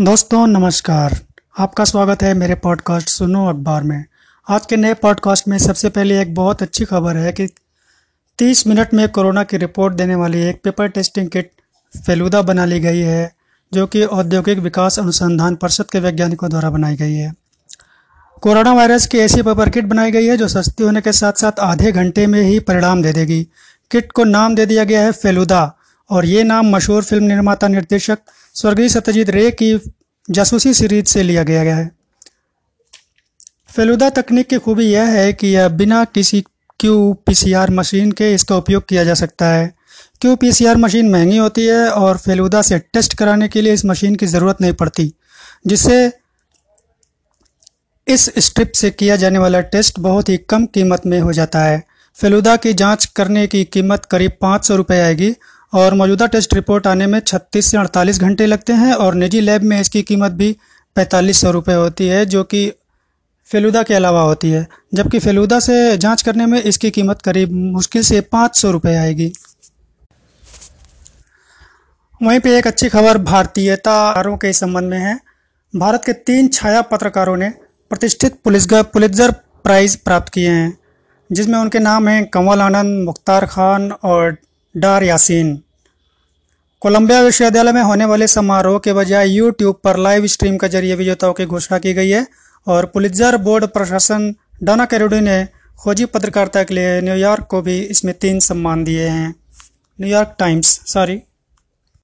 दोस्तों, नमस्कार। आपका स्वागत है मेरे पॉडकास्ट सुनो अखबार में। आज के नए पॉडकास्ट में सबसे पहले एक बहुत अच्छी खबर है कि 30 मिनट में कोरोना की रिपोर्ट देने वाली एक पेपर टेस्टिंग किट फेलूदा बना ली गई है, जो कि औद्योगिक विकास अनुसंधान परिषद के वैज्ञानिकों द्वारा बनाई गई है। कोरोना वायरस की ऐसी पेपर किट बनाई गई है जो सस्ती होने के साथ साथ आधे घंटे में ही परिणाम दे देगी। किट को नाम दे दिया गया है फेलूदा और ये नाम मशहूर फ़िल्म निर्माता निर्देशक स्वर्गीय सत्यजीत रे की जासूसी सीरीज़ से लिया गया है। फेलुदा तकनीक की खूबी यह है कि यह बिना किसी क्यू पीसीआर मशीन के इसका उपयोग किया जा सकता है। क्यू पीसीआर मशीन महँगी होती है और फेलुदा से टेस्ट कराने के लिए इस मशीन की ज़रूरत नहीं पड़ती, जिससे इस स्ट्रिप से किया जाने वाला टेस्ट बहुत ही कम कीमत में हो जाता है। फेलुदा की जाँच करने की कीमत करीब पाँच सौ रुपये आएगी और मौजूदा टेस्ट रिपोर्ट आने में 36 से 48 घंटे लगते हैं और निजी लैब में इसकी कीमत भी पैंतालीस सौ रुपये होती है, जो कि फेलुदा के अलावा होती है। जबकि फेलुदा से जाँच करने में इसकी कीमत करीब मुश्किल से पाँच सौ रुपये आएगी। वहीं पे एक अच्छी खबर भारतीयतारों के संबंध में है। भारत के तीन छाया पत्रकारों ने प्रतिष्ठित पुलिसगर प्राइज़ प्राप्त किए हैं, जिसमें उनके नाम हैं कंवल आनंद, मुख्तार खान और डार यासीन। कोलंबिया विश्वविद्यालय में होने वाले समारोह के बजाय यूट्यूब पर लाइव स्ट्रीम के ज़रिए विजेताओं की घोषणा की गई है और पुलिसजर बोर्ड प्रशासन डाना कैरोडी ने खोजी पत्रकारिता के लिए न्यूयॉर्क को भी इसमें तीन सम्मान दिए हैं। New York times sorry